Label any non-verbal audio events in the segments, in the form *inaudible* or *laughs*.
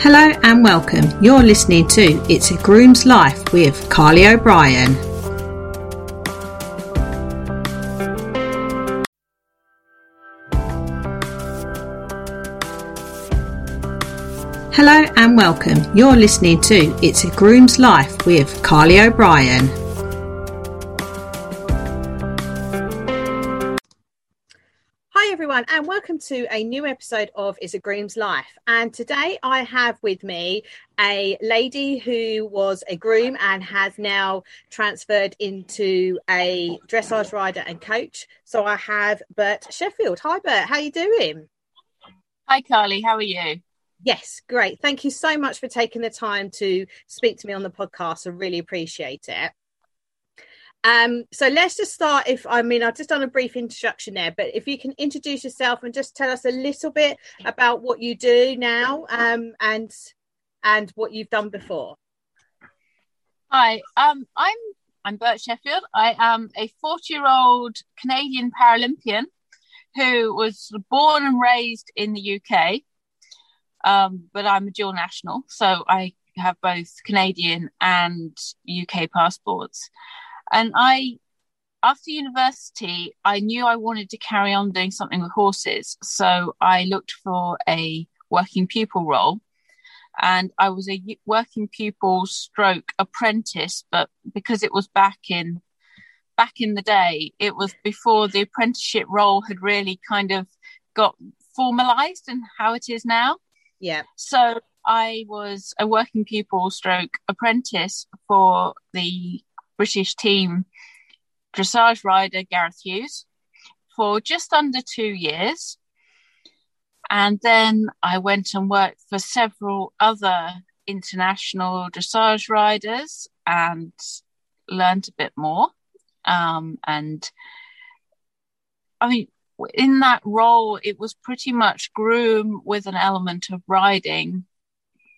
Hello and welcome. You're listening to It's a Groom's Life with Carly O'Brien. Hello and welcome. You're listening to It's a Groom's Life with Carly O'Brien. To a new episode of Is a Groom's Life. And today I have with me a lady who was a groom and has now transferred into a dressage rider and coach. So I have Bert Sheffield. Hi, Bert. How are you doing? Hi, Carly. How are you? Yes, great. Thank you so much for taking the time to speak to me on the podcast. I really appreciate it. Um, so let's just start. If I mean, I've just done a brief introduction there, but if you can introduce yourself and just tell us a little bit about what you do now um, and and what you've done before. Hi, um, I'm I'm Bert Sheffield. I am a 40 year old Canadian Paralympian who was born and raised in the UK, um, but I'm a dual national, so I have both Canadian and UK passports. And I, after university, I knew I wanted to carry on doing something with horses. So I looked for a working pupil role. And I was a working pupil stroke apprentice, but because it was back in back in the day, it was before the apprenticeship role had really kind of got formalized and how it is now. Yeah. So I was a working pupil stroke apprentice for the British team dressage rider Gareth Hughes for just under two years. And then I went and worked for several other international dressage riders and learned a bit more. Um, and I mean, in that role, it was pretty much groom with an element of riding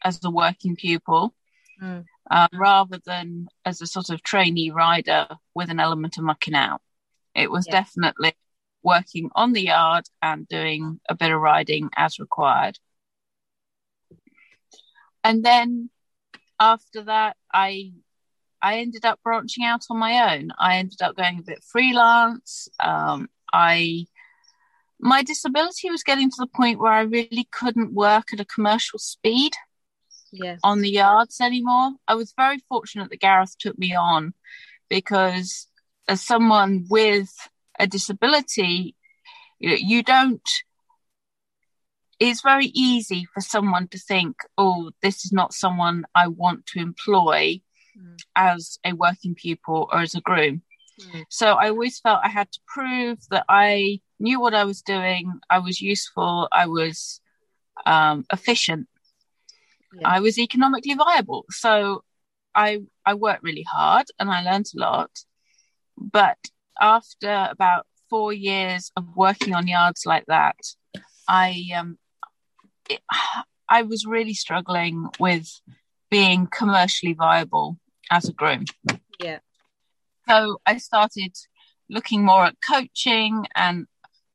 as a working pupil. Mm uh, rather than as a sort of trainee rider with an element of mucking out. It was yeah. definitely working on the yard and doing a bit of riding as required. And then after that, I I ended up branching out on my own. I ended up going a bit freelance. Um, I my disability was getting to the point where I really couldn't work at a commercial speed on the yards anymore. I was very fortunate that Gareth took me on because as someone with a disability, you, know, you don't it's very easy for someone to think, oh, this is not someone I want to employ mm. as a working pupil or as a groom. Mm. So I always felt I had to prove that I knew what I was doing, I was useful, I was um, efficient yeah. I was economically viable. So I I worked really hard and I learned a lot. But after about four years of working on yards like that, I um it, *sighs* I was really struggling with being commercially viable as a groom. Yeah. So I started looking more at coaching and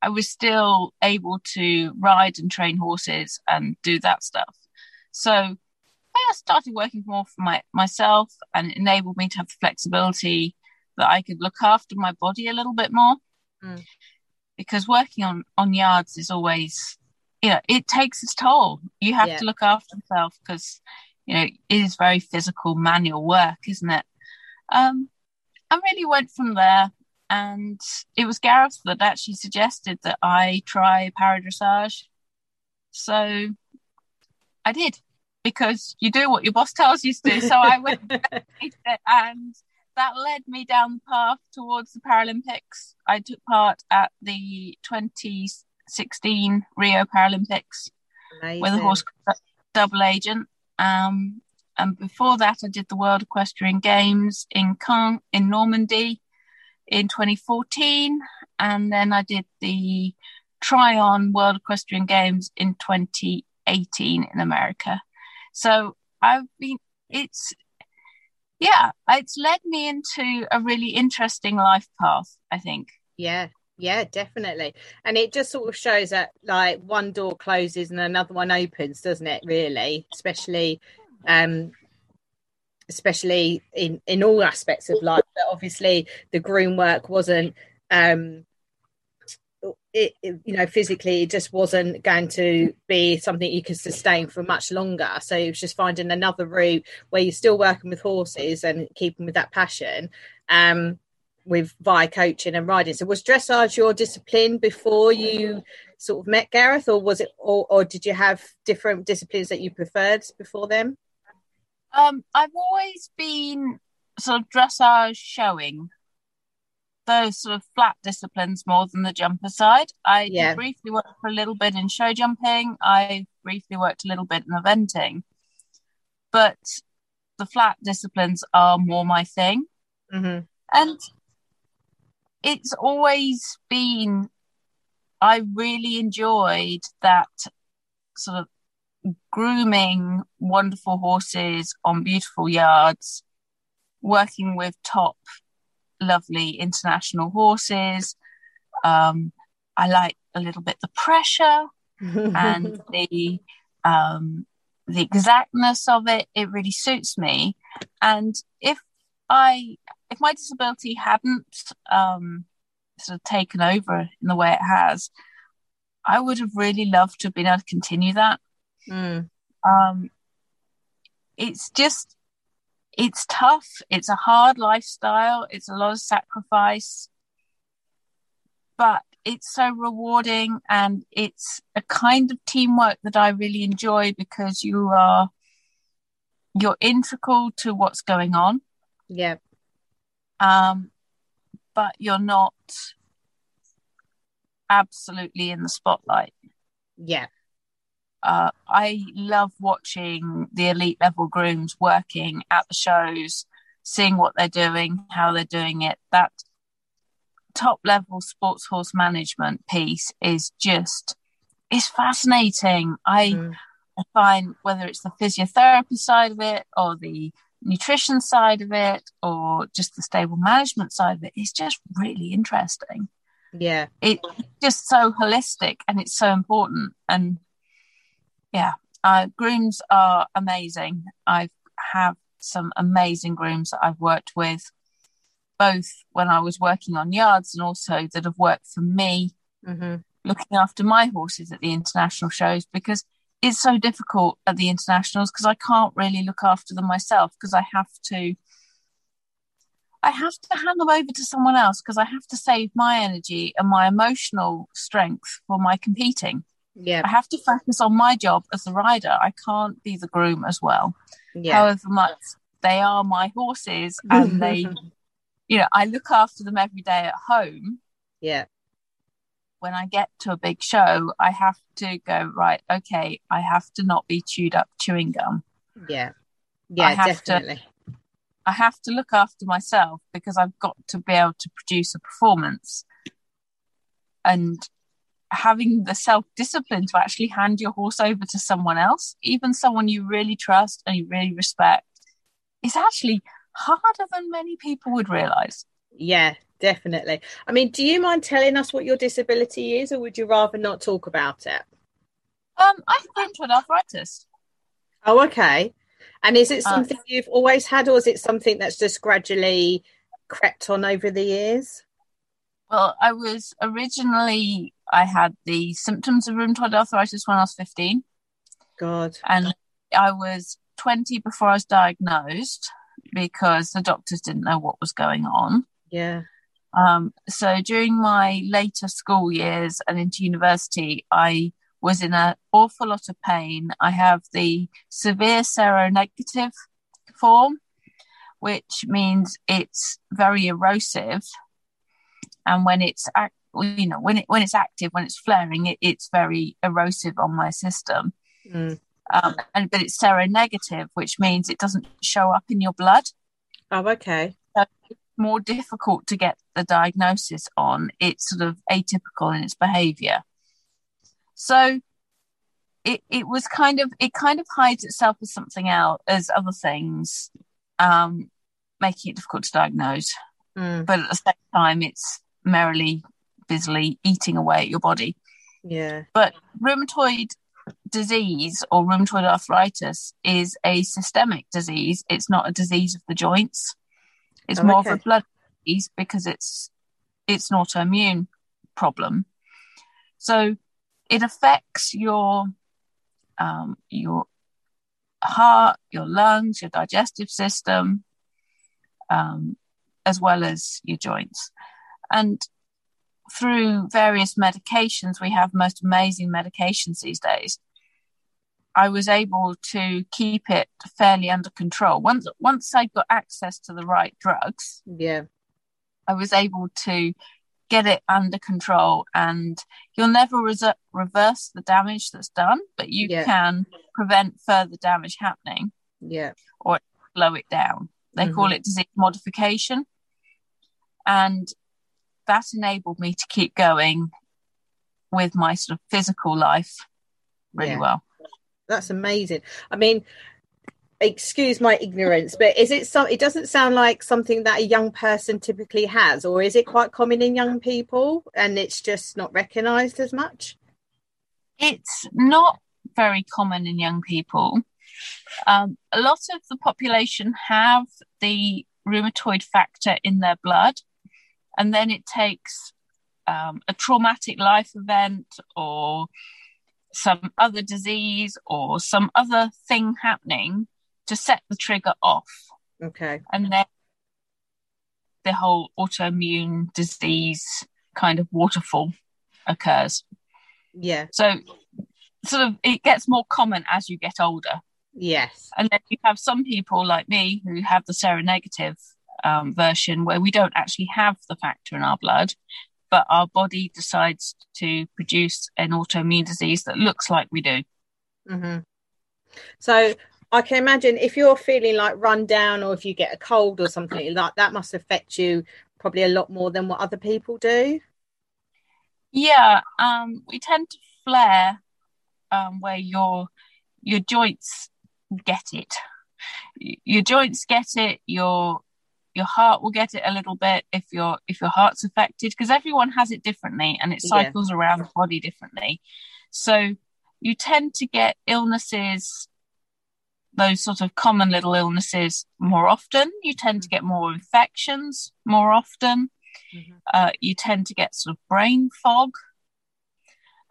I was still able to ride and train horses and do that stuff. So I started working more for my, myself and it enabled me to have the flexibility that I could look after my body a little bit more. Mm. Because working on, on yards is always, you know, it takes its toll. You have yeah. to look after yourself because, you know, it is very physical, manual work, isn't it? Um, I really went from there. And it was Gareth that actually suggested that I try para dressage. So I did because you do what your boss tells you to do. So I went *laughs* and that led me down the path towards the Paralympics. I took part at the 2016 Rio Paralympics Amazing. with a horse double agent. Um, and before that, I did the World Equestrian Games in Caen in Normandy in 2014, and then I did the Tryon World Equestrian Games in 2018 in America. So I've been, it's, yeah, it's led me into a really interesting life path, I think. Yeah. Yeah, definitely. And it just sort of shows that like one door closes and another one opens, doesn't it, really? Especially um especially in in all aspects of life. But obviously the groom work wasn't um it, it, you know physically it just wasn't going to be something you could sustain for much longer so it was just finding another route where you're still working with horses and keeping with that passion um with via coaching and riding. So was dressage your discipline before you sort of met Gareth, or was it, or, or did you have different disciplines that you preferred before them? Um, I've always been sort of dressage showing those sort of flat disciplines more than the jumper side. I yeah. briefly worked for a little bit in show jumping. I briefly worked a little bit in eventing, but the flat disciplines are more my thing. Mm-hmm. And it's always been I really enjoyed that sort of grooming wonderful horses on beautiful yards, working with top lovely international horses. Um, I like a little bit the pressure and *laughs* the um, the exactness of it. It really suits me. And if I if my disability hadn't um, sort of taken over in the way it has, I would have really loved to have been able to continue that. Mm. Um, it's just, it's tough. It's a hard lifestyle. It's a lot of sacrifice, but it's so rewarding and it's a kind of teamwork that I really enjoy because you are you're integral to what's going on. Yeah um, but you're not absolutely in the spotlight. Yeah. Uh, I love watching the elite level grooms working at the shows, seeing what they're doing, how they're doing it. That top level sports horse management piece is just it's fascinating. I, mm. I find whether it's the physiotherapy side of it or the nutrition side of it or just the stable management side of it is just really interesting. Yeah. It's just so holistic and it's so important. And yeah, uh, grooms are amazing. I have some amazing grooms that I've worked with, both when I was working on yards and also that have worked for me, mm-hmm. looking after my horses at the international shows because it's so difficult at the internationals because I can't really look after them myself because I have to I have to hand them over to someone else because I have to save my energy and my emotional strength for my competing. Yeah. I have to focus on my job as the rider. I can't be the groom as well. Yeah. However much they are my horses and *laughs* they you know, I look after them every day at home. Yeah when I get to a big show, I have to go, right, okay, I have to not be chewed up chewing gum. Yeah. Yeah, I definitely. To, I have to look after myself because I've got to be able to produce a performance. And having the self discipline to actually hand your horse over to someone else, even someone you really trust and you really respect, is actually harder than many people would realize. Yeah, definitely. I mean, do you mind telling us what your disability is, or would you rather not talk about it? Um, I have rheumatoid arthritis. Oh, okay. And is it uh, something uh, you've always had, or is it something that's just gradually crept on over the years? Well, I was originally I had the symptoms of rheumatoid arthritis when I was fifteen. God. And I was twenty before I was diagnosed because the doctors didn't know what was going on. Yeah. Um, so during my later school years and into university, I was in an awful lot of pain. I have the severe seronegative form, which means it's very erosive. And when it's you know when it when it's active, when it's flaring, it, it's very erosive on my system. Mm. Um, and but it's seronegative, which means it doesn't show up in your blood. Oh, okay. So more difficult to get the diagnosis on. It's sort of atypical in its behavior. So it, it was kind of, it kind of hides itself as something else, as other things, um, making it difficult to diagnose. Mm. But at the same time, it's merrily busily eating away at your body. Yeah. But rheumatoid disease or rheumatoid arthritis is a systemic disease. It's not a disease of the joints. It's Oh, more okay. of a blood disease because it's it's an autoimmune problem. So it affects your um, your heart, your lungs, your digestive system, um, as well as your joints. And through various medications, we have most amazing medications these days. I was able to keep it fairly under control. Once once I got access to the right drugs, Yeah. I was able to get it under control. And you'll never res- reverse the damage that's done, but you Yeah. can prevent further damage happening, Yeah. Or slow it down. They call mm-hmm. it disease modification. And that enabled me to keep going with my sort of physical life really Yeah. well. That's amazing. I mean, excuse my ignorance, but is it some? It doesn't sound like something that a young person typically has, or is it quite common in young people and it's just not recognised as much? It's not very common in young people. Um, a lot of the population have the rheumatoid factor in their blood, and then it takes um, a traumatic life event or some other disease or some other thing happening to set the trigger off. Okay. and then the whole autoimmune disease kind of waterfall occurs. Yeah. So, sort of, it gets more common as you get older. Yes. And then you have some people like me who have the seronegative um, version where we don't actually have the factor in our blood, but our body decides to produce an autoimmune disease that looks like we do. hmm So I can imagine if you're feeling like run down, or if you get a cold or something like that, must affect you probably a lot more than what other people do. Yeah, um, we tend to flare um, where your your joints get it. Your joints get it. Your your heart will get it a little bit if your if your heart's affected because everyone has it differently and it Yeah. cycles around the body differently. So you tend to get illnesses, those sort of common little illnesses, more often. You tend to get more infections more often Mhm. uh, you tend to get sort of brain fog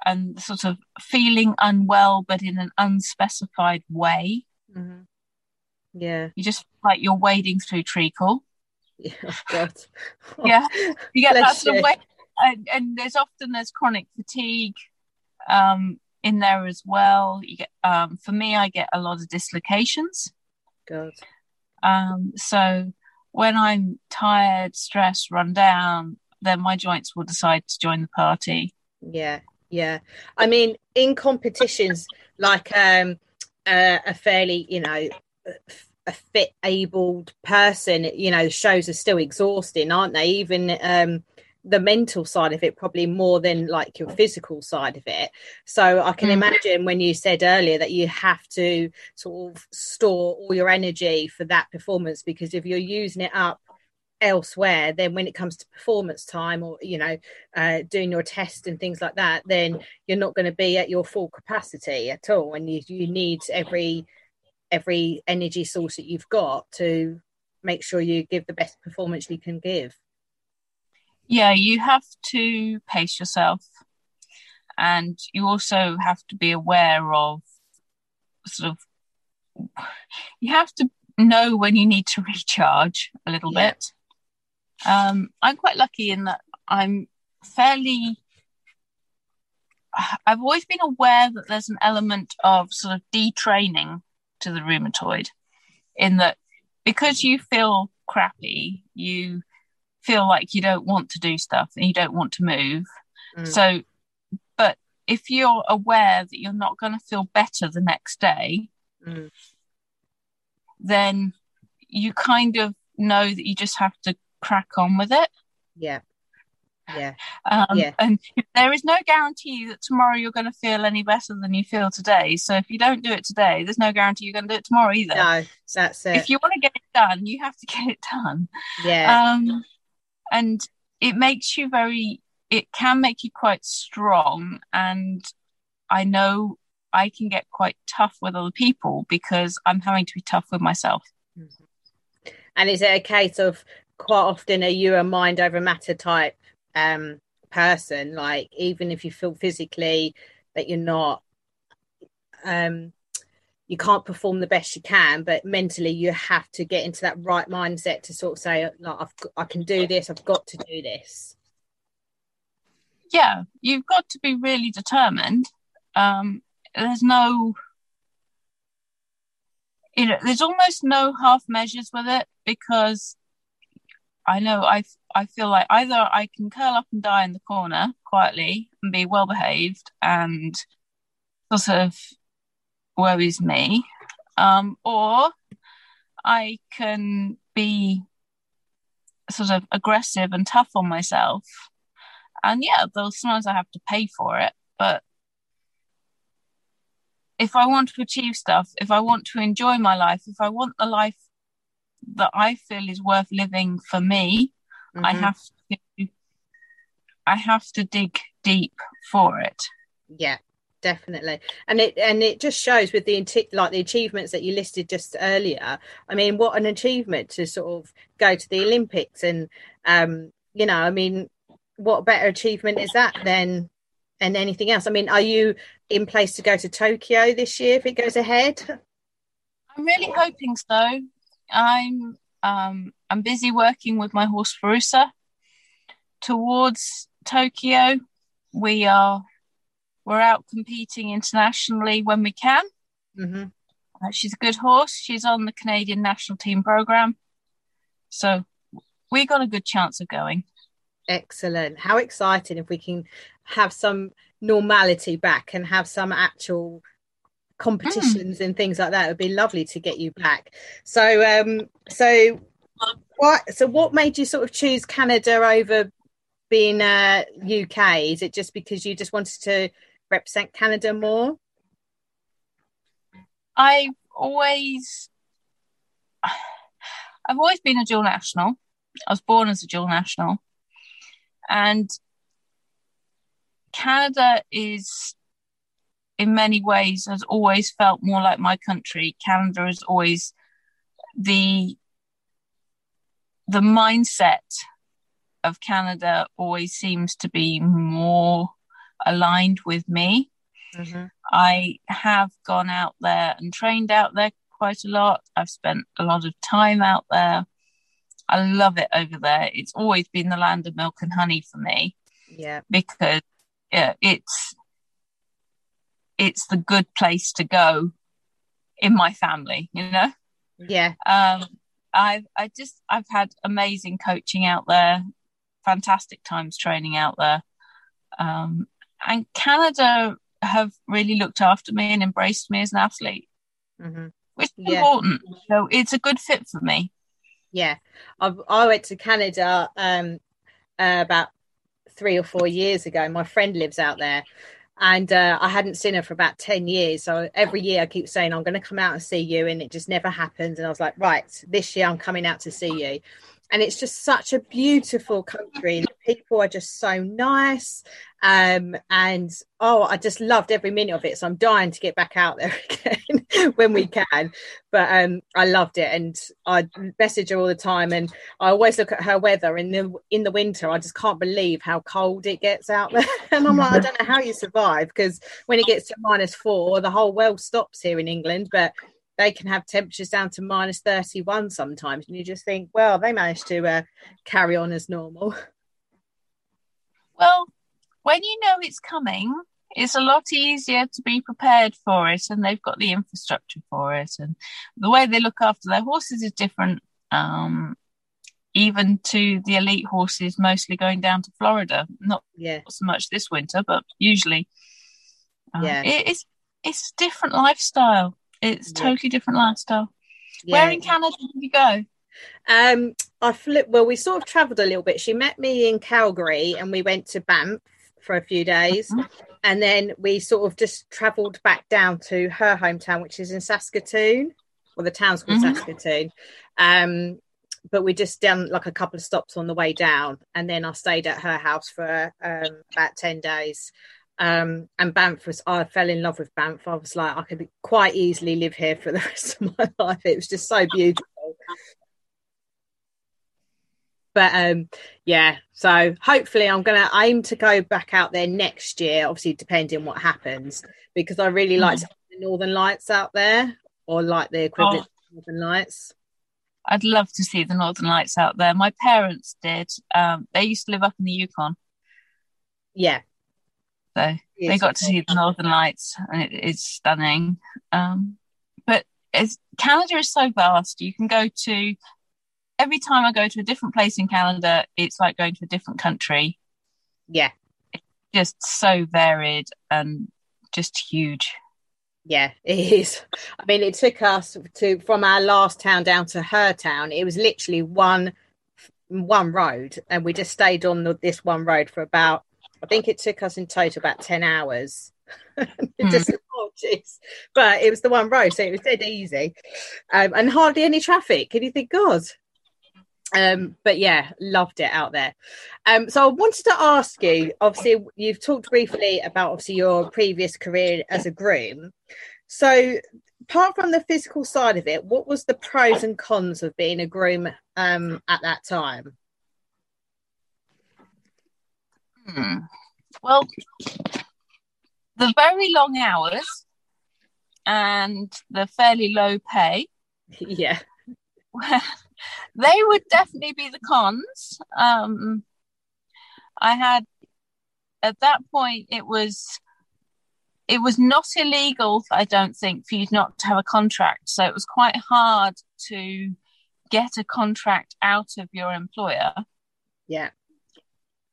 and sort of feeling unwell, but in an unspecified way. hmm Yeah. You just feel like you're wading through treacle. Yeah. *laughs* Oh, *laughs* Yeah. You get that sort of way, and, and there's often there's chronic fatigue um, in there as well. You get, um, for me, I get a lot of dislocations. God. Um, so when I'm tired, stressed, run down, then my joints will decide to join the party. Yeah, yeah. I mean, in competitions, like um, uh, a fairly, you know, a fit, abled person, you know, shows are still exhausting, aren't they? Even um, the mental side of it, probably more than like your physical side of it. So I can Mm. imagine when you said earlier that you have to sort of store all your energy for that performance because if you're using it up elsewhere then when it comes to performance time or you know uh, doing your test and things like that then you're not going to be at your full capacity at all and you, you need every every energy source that you've got to make sure you give the best performance you can give Yeah, you have to pace yourself, and you also have to be aware of sort of you have to know when you need to recharge a little Yeah. bit. Um, I'm quite lucky in that I'm fairly. I've always been aware that there's an element of sort of detraining to the rheumatoid, in that because you feel crappy, you feel like you don't want to do stuff and you don't want to move. Mm. So, but if you're aware that you're not going to feel better the next day, Mm. then you kind of know that you just have to crack on with it. yeah yeah Um, Yeah. And there is no guarantee that tomorrow you're going to feel any better than you feel today. So if you don't do it today, there's no guarantee you're going to do it tomorrow either. no that's it If you want to get it done, you have to *laughs* get it done. yeah Um, and it makes you very it can make you quite strong and I know I can get quite tough with other people because I'm having to be tough with myself. Mm-hmm. And is it a case of quite often are you a mind over matter type um, person? Like even if you feel physically that you're not um, you can't perform the best you can, but mentally you have to get into that right mindset to sort of say, like, I've, I can do this, I've got to do this. Yeah, you've got to be really determined. Um, there's no, you know, there's almost no half measures with it because I know I I feel like either I can curl up and die in the corner quietly and be well behaved and sort of worries me. Um, or I can be sort of aggressive and tough on myself. And yeah, though sometimes I have to pay for it, but if I want to achieve stuff, if I want to enjoy my life, if I want the life that I feel is worth living for me, mm-hmm. I have to I have to dig deep for it. Yeah, definitely. And it and it just shows with the like the achievements that you listed just earlier. I mean what an achievement to sort of go to the olympics and um you know i mean what better achievement is that than and anything else? I mean are you in place to go to tokyo this year if it goes ahead? I'm really hoping so. I'm um i'm busy working with my horse Farusa towards tokyo we are we're out competing internationally when we can. Mm-hmm. Uh, she's a good horse. She's on the Canadian national team program. So we got a good chance of going. Excellent. How exciting if we can have some normality back and have some actual competitions mm. and things like that. It would be lovely to get you back. So um so what so what made you sort of choose Canada over being uh UK? Is it just because you just wanted to represent Canada more? I've always I've always been a dual national. I was born as a dual national. And Canada is in many ways has always felt more like my country. Canada is always the the mindset of Canada always seems to be more aligned with me. Mm-hmm. I have gone out there and trained out there quite a lot. I've spent a lot of time out there. I love it over there. It's always been the land of milk and honey for me. Yeah. Because yeah, it's it's the good place to go in my family, you know? Yeah. Um I've I just I've had amazing coaching out there, fantastic times training out there. Um and Canada have really looked after me and embraced me as an athlete, mm-hmm. which is yeah. important. So it's a good fit for me. Yeah, I, I went to Canada um, uh, about three or four years ago. My friend lives out there, and uh, I hadn't seen her for about 10 years. So every year I keep saying, I'm going to come out and see you, and it just never happens. And I was like, right, this year I'm coming out to see you and it's just such a beautiful country the people are just so nice um, and oh i just loved every minute of it. So i'm dying to get back out there *laughs* again when we can. But um, i loved it. And i message her all the time and i always look at her weather in the in the winter. I just can't believe how cold it gets out there. *laughs* And i'm like i don't know how you survive because when it gets to minus four the whole world stops here in england but they can have temperatures down to minus 31 sometimes. And you just think well they managed to uh, carry on as normal. Well when you know it's coming it's a lot easier to be prepared for it and they've got the infrastructure for it and the way they look after their horses is different um, even to the elite horses mostly going down to florida not yeah. so much this winter but usually uh, yeah it, it's it's a different lifestyle it's yeah. totally different lifestyle. Yeah. Where in Canada did you go? Um, I flew. Well, we sort of travelled a little bit. She met me in Calgary, and we went to Banff for a few days, mm-hmm. and then we sort of just travelled back down to her hometown, which is in Saskatoon, or the town's called mm-hmm. Saskatoon. Um, but we just done like a couple of stops on the way down, and then I stayed at her house for um, about ten days. Um, and Banff was, I fell in love with Banff. I was like, I could quite easily live here for the *laughs* rest of my life. It was just so beautiful. But um, yeah, so hopefully I'm going to aim to go back out there next year, obviously, depending what happens, because I really like mm. the Northern Lights out there or like the equivalent oh. Northern Lights. I'd love to see the Northern Lights out there. My parents did. Um, they used to live up in the Yukon. Yeah. So they got to see the Northern Lights, and it is stunning. Um, but Canada is so vast. You can go to every time I go to a different place in Canada, it's like going to a different country. Yeah. It's just so varied and just huge. Yeah, it is. I mean, it took us to from our last town down to her town. It was literally one one road, and we just stayed on the, this one road for about. I think it took us in total about ten hours. *laughs* mm. just, oh, but it was the one road, so it was dead easy, um, and hardly any traffic. Can you think, God, um, but yeah, loved it out there. Um, so I wanted to ask you. Obviously, you've talked briefly about obviously your previous career as a groom. So, apart from the physical side of it, what was the pros and cons of being a groom um, at that time? Hmm. Well, the very long hours and the fairly low pay. *laughs* Yeah. *laughs* they would definitely be the cons. Um, I had at that point it was it was not illegal, I don't think, for you not to have a contract. So it was quite hard to get a contract out of your employer. Yeah.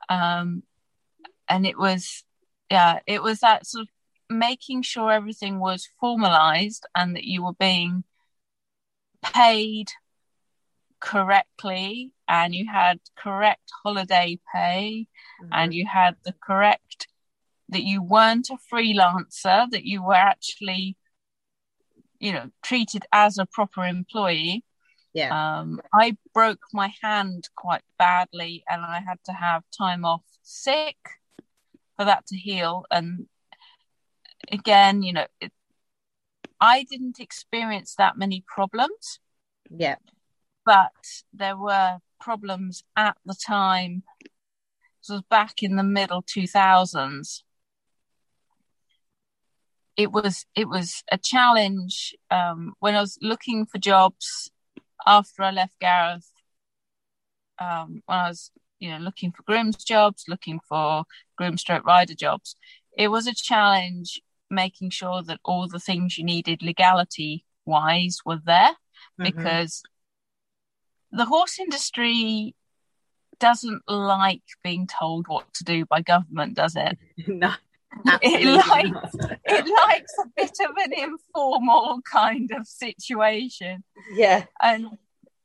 Um, and it was, yeah, it was that sort of making sure everything was formalized and that you were being paid correctly and you had correct holiday pay mm-hmm. and you had the correct that you weren't a freelancer that you were actually you know treated as a proper employee. Yeah. Um, i broke my hand quite badly and i had to have time off sick for that to heal. And again you know it, i didn't experience that many problems. Yeah but there were problems at the time. This was back in the middle 2000s. It was it was a challenge um, when I was looking for jobs after I left Gareth. Um, when I was you know looking for groom's jobs, looking for groom stroke rider jobs, it was a challenge making sure that all the things you needed legality wise were there mm-hmm. because the horse industry doesn't like being told what to do by government, does it? *laughs* no. It likes *laughs* it likes a bit of an informal kind of situation. Yeah. And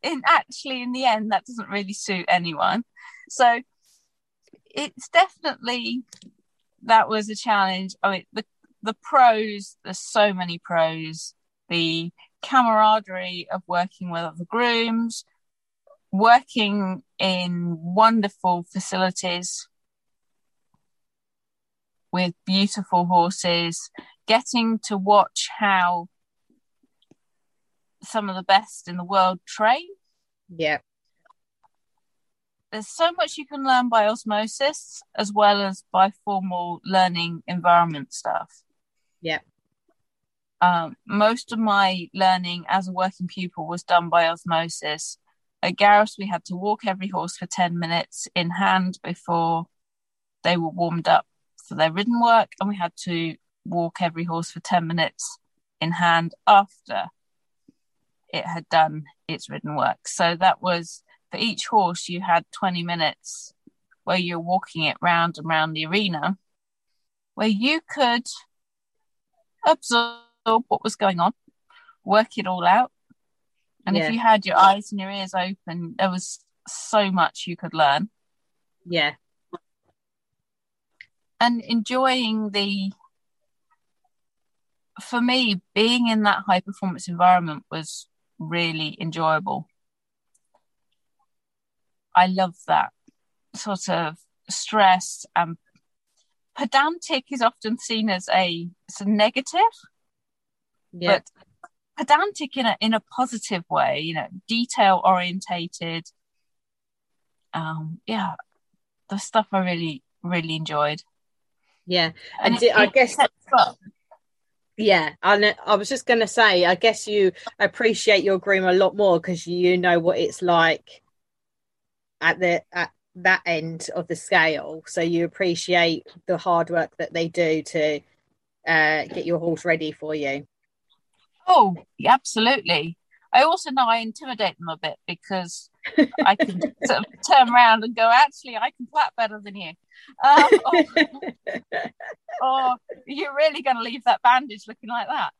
in actually in the end that doesn't really suit anyone. So it's definitely that was a challenge. I mean the the pros, there's so many pros. The camaraderie of working with other grooms, working in wonderful facilities with beautiful horses, getting to watch how some of the best in the world train. Yeah. There's so much you can learn by osmosis as well as by formal learning environment stuff. Yeah. Um, most of my learning as a working pupil was done by osmosis at Gareth, we had to walk every horse for 10 minutes in hand before they were warmed up for their ridden work, and we had to walk every horse for 10 minutes in hand after it had done its ridden work. So that was for each horse, you had 20 minutes where you're walking it round and round the arena, where you could absorb what was going on, work it all out, and yeah. if you had your eyes and your ears open, there was so much you could learn. Yeah. And enjoying the, for me, being in that high performance environment was really enjoyable. I love that sort of stress and pedantic is often seen as a, as a negative. Yeah. But pedantic in a in a positive way, you know, detail orientated. Um, yeah, the stuff I really really enjoyed. Yeah, And and it- I it guess sets up- yeah, I I was just going to say, I guess you appreciate your groom a lot more because you know what it's like at the at that end of the scale. So you appreciate the hard work that they do to uh, get your horse ready for you. Oh, absolutely. I also know I intimidate them a bit because I can *laughs* sort of turn around and go, actually, I can flat better than you. Um, or, *laughs* or you're really going to leave that bandage looking like that.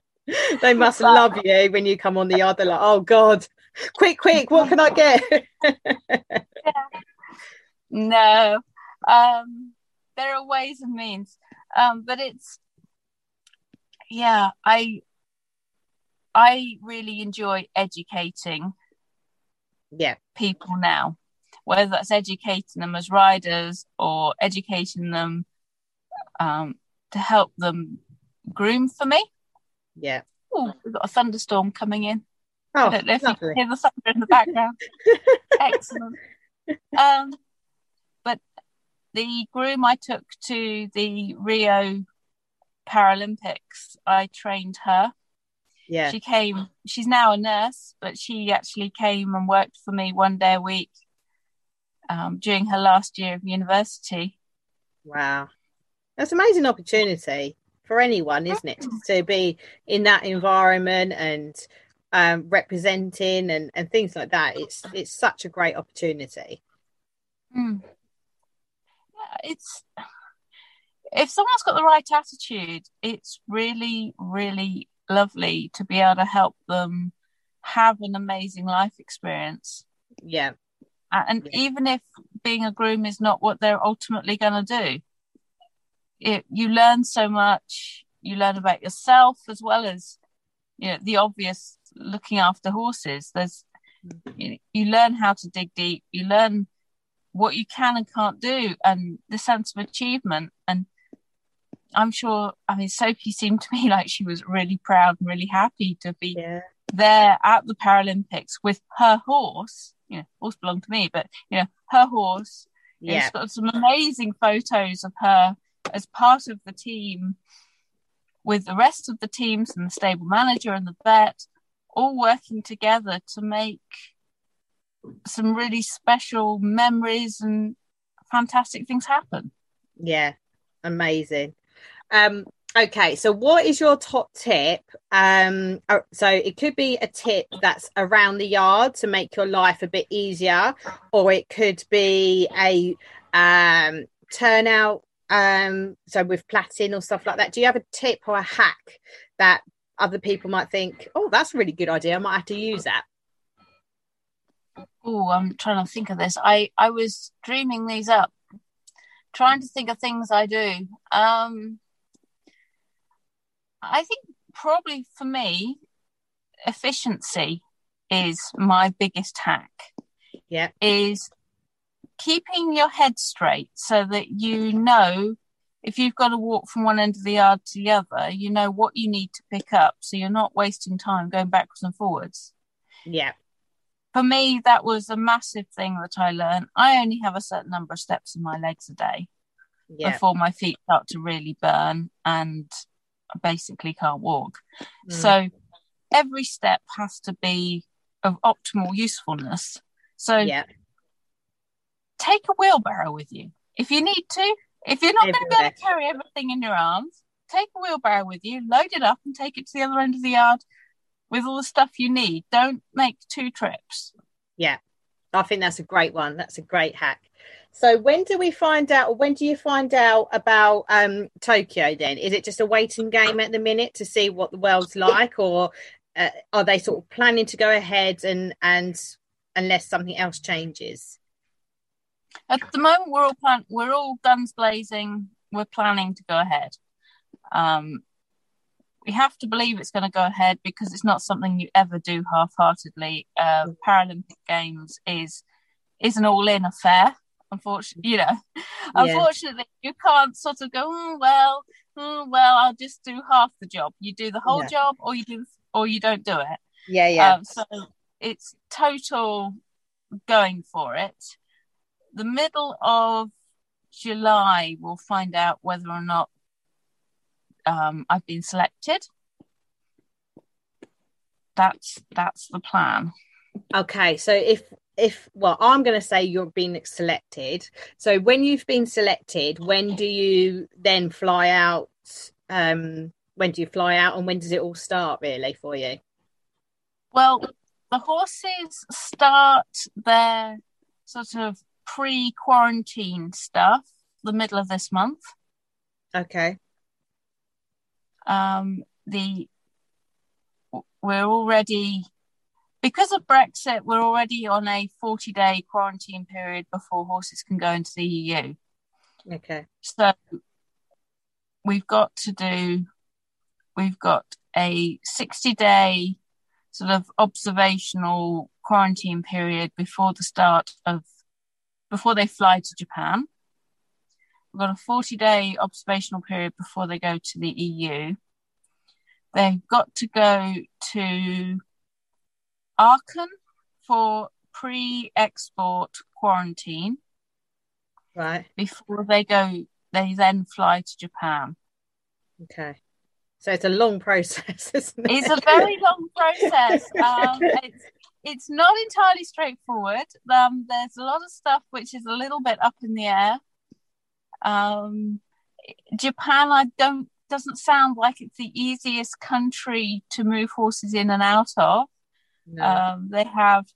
*laughs* They must love you when you come on the yard. They're like, "Oh God, quick, quick! What can I get?" no, um, there are ways and means, um, but it's yeah, I I really enjoy educating yeah, people now, whether that's educating them as riders or educating them um, to help them groom for me. yeah. Oh, we've got a thunderstorm coming in. Oh, I don't know if you can hear the thunder in the background. *laughs* Excellent. Um, the groom I took to the Rio Paralympics, I trained her. Yeah, She came, she's now a nurse, but she actually came and worked for me one day a week um, during her last year of university. wow. That's an amazing opportunity for anyone, isn't it, to be in that environment and um, representing and, and things like that. It's it's such a great opportunity. Hmm. It's if someone's got the right attitude, it's really, really lovely to be able to help them have an amazing life experience. Yeah, And Yeah. even if being a groom is not what they're ultimately going to do, it, you learn so much. You learn about yourself as well as you know the obvious looking after horses. There's mm-hmm. you, you learn how to dig deep. You learn what you can and can't do, and the sense of achievement. And I'm sure. I mean, Sophie seemed to me *laughs* like she was really proud and really happy to be yeah, there at the Paralympics with her horse. You know, horse belonged to me, but you know, her horse. Yeah, She's got some amazing photos of her as part of the team with the rest of the teams and the stable manager and the vet all working together to make some really special memories and fantastic things happen. yeah. Amazing. Um, okay, so what is your top tip? Um, uh, so it could be a tip that's around the yard to make your life a bit easier, or it could be a um turnout. Um, so with plaiting or stuff like that. Do you have a tip or a hack that other people might think, oh, that's a really good idea. I might have to use that. Oh, I'm trying to think of this. I I was dreaming these up, trying to think of things I do. Um, I think probably for me, efficiency is my biggest hack. Yeah. Is keeping your head straight so that you know if you've got to walk from one end of the yard to the other, you know what you need to pick up, so you're not wasting time going backwards and forwards Yeah, for me, that was a massive thing that I learned. I only have a certain number of steps in my legs a day yeah, before my feet start to really burn and I basically can't walk. Mm. So every step has to be of optimal usefulness. So yeah, take a wheelbarrow with you if you need to. If you're not going to be able to carry everything in your arms, take a wheelbarrow with you, load it up, and take it to the other end of the yard with all the stuff you need. Don't make two trips. yeah. I think that's a great one. That's a great hack. So when do we find out, or when do you find out about um, Tokyo? Then is it just a waiting game at the minute to see what the world's like, or uh, are they sort of planning to go ahead and and unless something else changes? At the moment, we're all plan- we're all guns blazing. We're planning to go ahead. Um, we have to believe it's going to go ahead because it's not something you ever do half-heartedly. Uh. Paralympic Games is is an all-in affair. Unfortunately, you know, yeah. unfortunately, you can't sort of go. Mm, well, mm, well, I'll just do half the job. You do the whole yeah. job, or you do, or you don't do it. Yeah, yeah. Um, so it's total going for it. The middle of July, we'll find out whether or not um, I've been selected. That's that's the plan. Okay, so if if well, I'm going to say you're being selected. So when you've been selected, when do you then fly out? Um, when do you fly out, and when does it all start really for you? Well, the horses start their sort of pre-quarantine stuff the middle of this month. Okay. Um, the we're already because of Brexit, we're already on a 40 day quarantine period before horses can go into the EU. Okay. So we've got to do, we've got a 60 day sort of observational quarantine period before the start of, before they fly to Japan. We've got a 40 day observational period before they go to the EU. They've got to go to Aachen for pre export quarantine. Right. Before they go, they then fly to Japan. Okay. So it's a long process, *laughs* isn't it? It's a very long process. *laughs* Um, it's, it's not entirely straightforward. Um, there's a lot of stuff which is a little bit up in the air. Um, Japan, I don't doesn't sound like it's the easiest country to move horses in and out of. No. Um, they have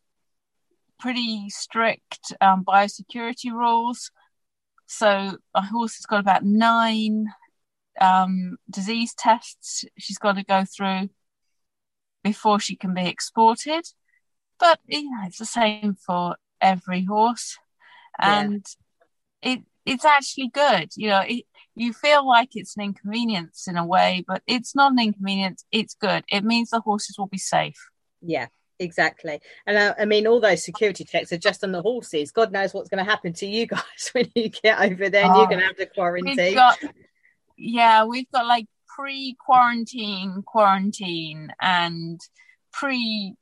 pretty strict um, biosecurity rules. So a horse has got about nine um, disease tests she's got to go through before she can be exported. But you know, it's the same for every horse, and yeah. it it's actually good. You know, it, you feel like it's an inconvenience in a way, but it's not an inconvenience. It's good. It means the horses will be safe. Yeah, exactly. And uh, I mean, all those security checks are just on the horses. God knows what's going to happen to you *laughs* guys when you get over there and oh, you're going to have to quarantine. Got, yeah, we've got like pre quarantine quarantine and pre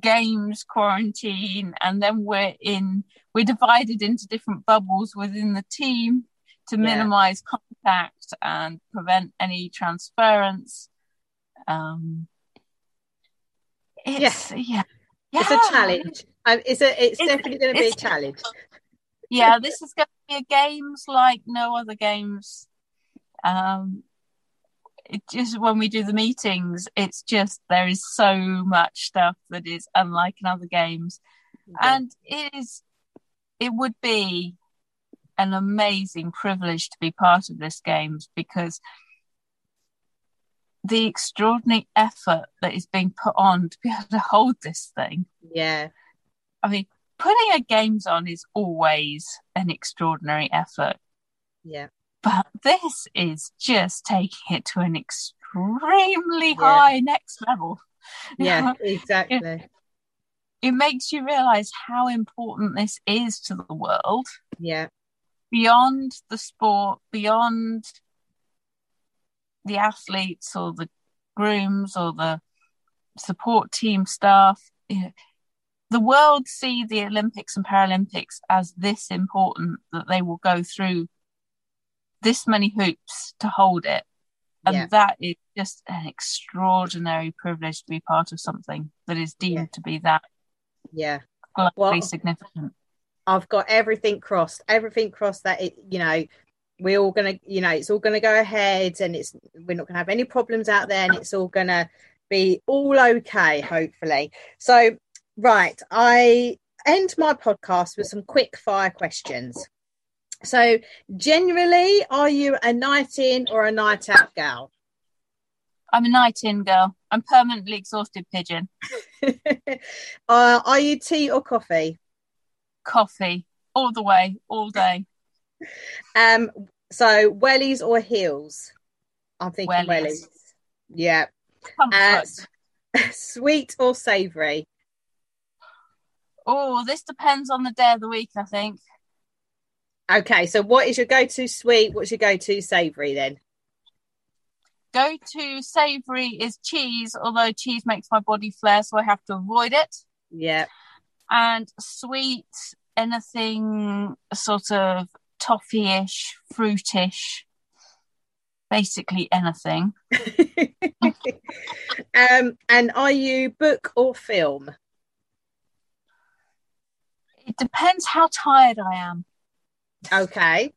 games quarantine and then we're in we're divided into different bubbles within the team to yeah. minimize contact and prevent any transference um it's yeah, yeah. yeah. it's a challenge um, it's a it's, it's definitely going to be a challenge yeah this is going to be a games like no other games um it just when we do the meetings, it's just there is so much stuff that is unlike in other games, and it is it would be an amazing privilege to be part of this games because the extraordinary effort that is being put on to be able to hold this thing. Yeah. I mean, putting a games on is always an extraordinary effort. Yeah. But this is just taking it to an extremely yeah. high next level. *laughs* Yeah, exactly. It, it makes you realize how important this is to the world. Yeah. Beyond the sport, beyond the athletes or the grooms or the support team staff. The world see the Olympics and Paralympics as this important that they will go through this many hoops to hold it. And yeah. that is just an extraordinary privilege to be part of something that is deemed yeah. to be that yeah globally well, significant. I've got everything crossed, everything crossed that it, you know, we're all gonna, you know, it's all gonna go ahead and it's we're not gonna have any problems out there and it's all gonna be all okay, hopefully. So right, I end my podcast with some quick fire questions. So, generally, are you a night in or a night out gal? I'm a night in girl. I'm permanently exhausted pigeon. *laughs* uh, are you tea or coffee? Coffee, all the way, all day. Um. So, wellies or heels? I'm thinking wellies. wellies. Yeah. Uh, *laughs* sweet or savoury? Oh, this depends on the day of the week, I think. Okay, so what is your go-to sweet? What's your go-to savoury then? Go-to savoury is cheese, although cheese makes my body flare, so I have to avoid it. Yeah. And sweet, anything sort of toffee-ish, fruitish, basically anything. *laughs* um, and are you book or film? It depends how tired I am. Okay.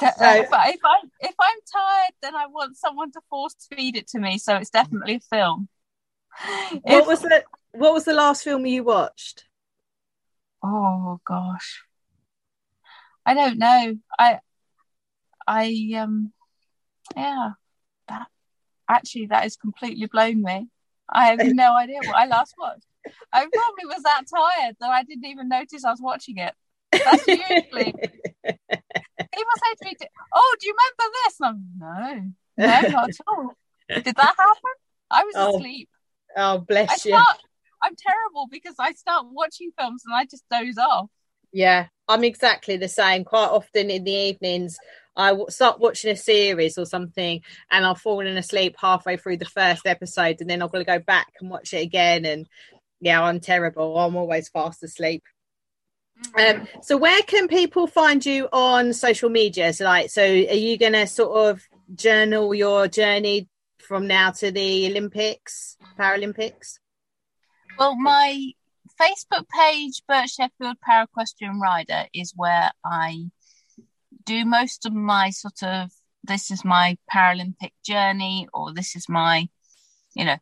So, if, I, if I'm if I'm tired, then I want someone to force feed it to me. So it's definitely a film. What if, was the What was the last film you watched? Oh gosh, I don't know. I I um yeah that actually that has completely blown me. I have no *laughs* idea what I last watched. I probably was that tired that I didn't even notice I was watching it. That's usually people say to me, "Oh, do you remember this?" I'm, no, no, not at all. Did that happen? I was oh. asleep. Oh, bless I you. I'm terrible because I start watching films and I just doze off. Yeah, I'm exactly the same. Quite often in the evenings, I start watching a series or something, and I've fallen asleep halfway through the first episode, and then I've got to go back and watch it again. And yeah, I'm terrible. I'm always fast asleep. Um, so where can people find you on social media? So like, so are you going to sort of journal your journey from now to the Olympics, Paralympics? Well, my Facebook page, Bert Sheffield Para Equestrian Rider, is where I do most of my sort of this is my Paralympic journey, or this is my, you know,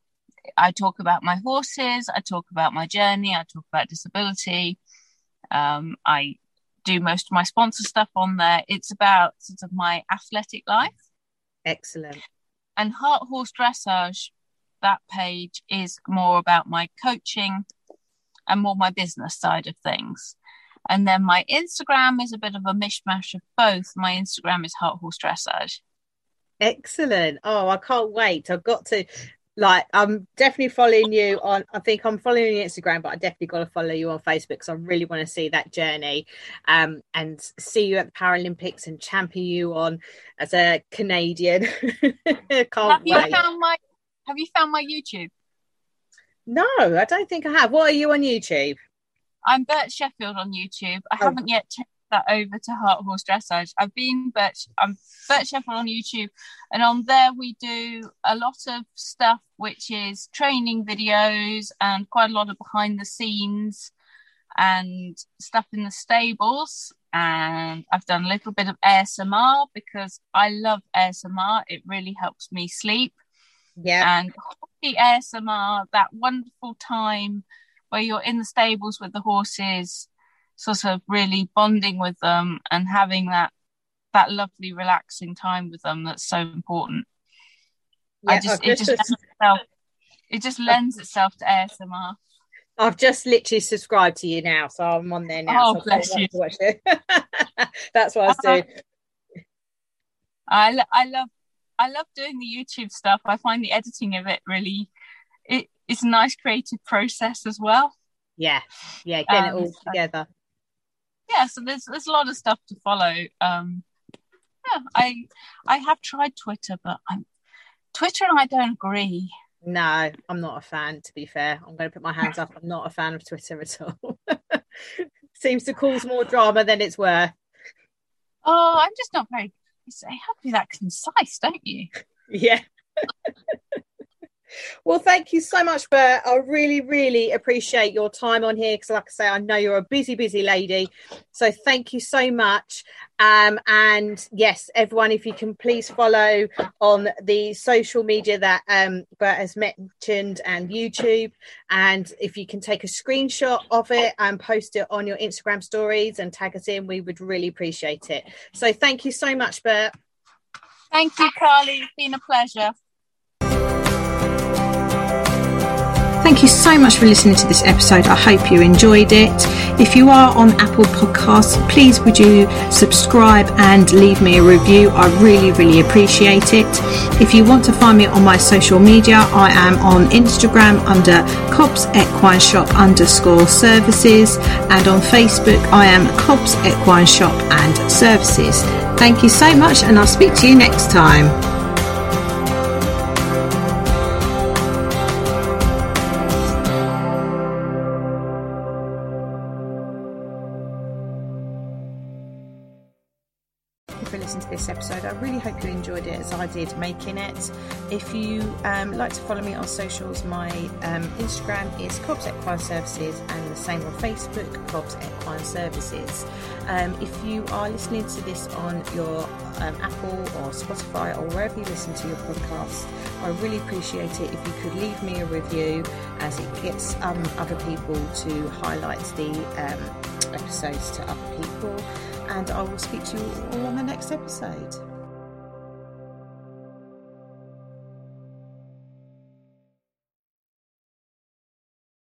I talk about my horses, I talk about my journey, I talk about disability. Um, I do most of my sponsor stuff on there. It's about sort of my athletic life. Excellent. And Heart Horse Dressage, that page is more about my coaching and more my business side of things. And then my Instagram is a bit of a mishmash of both. My Instagram is Heart Horse Dressage. Excellent. Oh, I can't wait. I've got to like I'm definitely following you on I think I'm following you Instagram but I definitely got to follow you on Facebook because I really want to see that journey um and see you at the Paralympics and champion you on as a Canadian. *laughs* Can't have wait. you found my have you found my YouTube? No I don't think I have. What are you on YouTube? I'm Bert Sheffield on YouTube. I oh. haven't yet that over to Heart Horse Dressage. I've been Bert, I'm Bert Sheffield on YouTube, and on there we do a lot of stuff which is training videos and quite a lot of behind the scenes and stuff in the stables. And I've done a little bit of ASMR because I love ASMR. It really helps me sleep. Yeah. And the ASMR, that wonderful time where you're in the stables with the horses sort of really bonding with them and having that that lovely relaxing time with them that's so important yeah, i just it just, itself, it just lends itself to asmr I've just literally subscribed to you now, so I'm on there now. Oh, so bless you. *laughs* That's what I was uh, doing. I, I love I love doing the YouTube stuff. I find the editing of it really it, it's a nice creative process as well. Yeah, yeah, getting um, it all together yeah, so there's there's a lot of stuff to follow. Um, yeah, I I have tried Twitter, but I'm Twitter and I don't agree. No, I'm not a fan. To be fair, I'm going to put my hands up. I'm not a fan of Twitter at all. *laughs* Seems to cause more drama than it's worth. Oh, I'm just not very. You have to be that concise, don't you? *laughs* Yeah. *laughs* Well, thank you so much, Bert. I really, really appreciate your time on here because, like I say, I know you're a busy, busy lady. So thank you so much. Um, and yes, everyone, if you can please follow on the social media that um, Bert has mentioned and YouTube. And if you can take a screenshot of it and post it on your Instagram stories and tag us in, we would really appreciate it. So thank you so much, Bert. Thank you, Carly. It's been a pleasure. Thank you so much for listening to this episode. I hope you enjoyed it. If you are on Apple Podcasts, please would you subscribe and leave me a review? I really, really appreciate it. If you want to find me on my social media, I am on Instagram under Cobbs Equine Shop underscore services and on Facebook I am Cobbs Equine Shop and Services. Thank you so much and I'll speak to you next time. Did making it. If you um, like to follow me on socials, my um, Instagram is Cobbs Equine Services and the same on Facebook, Cobbs Equine Services. Um, if you are listening to this on your um, Apple or Spotify or wherever you listen to your podcast, I really appreciate it if you could leave me a review as it gets um, other people to highlight the um, episodes to other people and I will speak to you all on the next episode.